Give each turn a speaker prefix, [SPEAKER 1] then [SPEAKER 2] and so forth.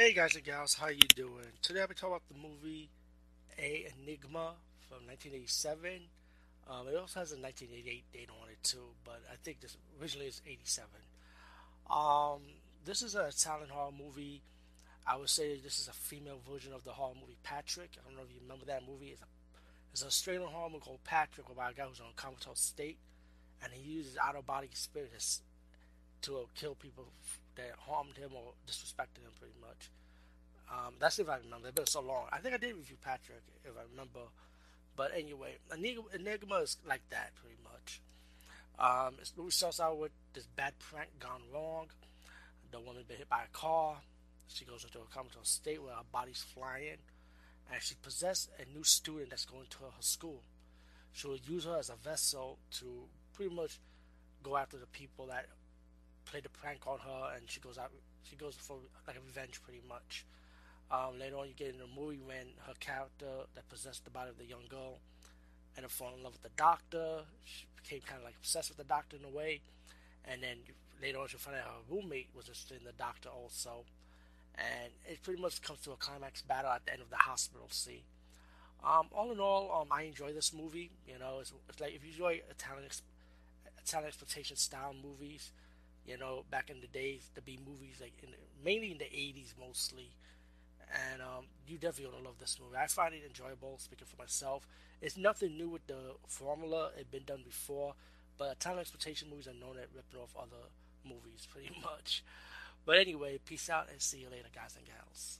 [SPEAKER 1] Hey guys and gals, how you doing? Today I'll be talking about the movie Aenigma from 1987. Um, it also has a 1988 date on it too, but I think this originally is 87. Um, this is a silent horror movie. I would say this is a female version of the horror movie Patrick. I don't know if you remember that movie. It's a it's an Australian horror movie called Patrick about a guy who's on a comatose state, and he uses out of body spirits to kill people that harmed him or disrespected him pretty much. Um, that's if I remember. It's been so long. I think I did review Patrick if I remember. But anyway, Enigma, is like that pretty much. Um, starts out with this bad prank gone wrong. The woman been hit by a car. She goes into a comatose state where her body's flying, and she possesses a new student that's going to her school. She will use her as a vessel to pretty much go after the people that played the prank on her, and she goes out. She goes for like a revenge, pretty much. Um, later on, you get in the movie when her character that possessed the body of the young girl up falling in love with the doctor. She became kind of like obsessed with the doctor in a way, and then later on, she find out her roommate was interested in the doctor also. And it pretty much comes to a climax battle at the end of the hospital scene. Um, all in all, um, I enjoy this movie. You know, it's, it's like if you enjoy Italian Italian exploitation style movies, you know, back in the days, the B movies, like in mainly in the 80s mostly. And um, you definitely gonna love this movie. I find it enjoyable. Speaking for myself, it's nothing new with the formula. It's been done before, but Italian exploitation movies are known at ripping off other movies pretty much. But anyway, peace out and see you later, guys and gals.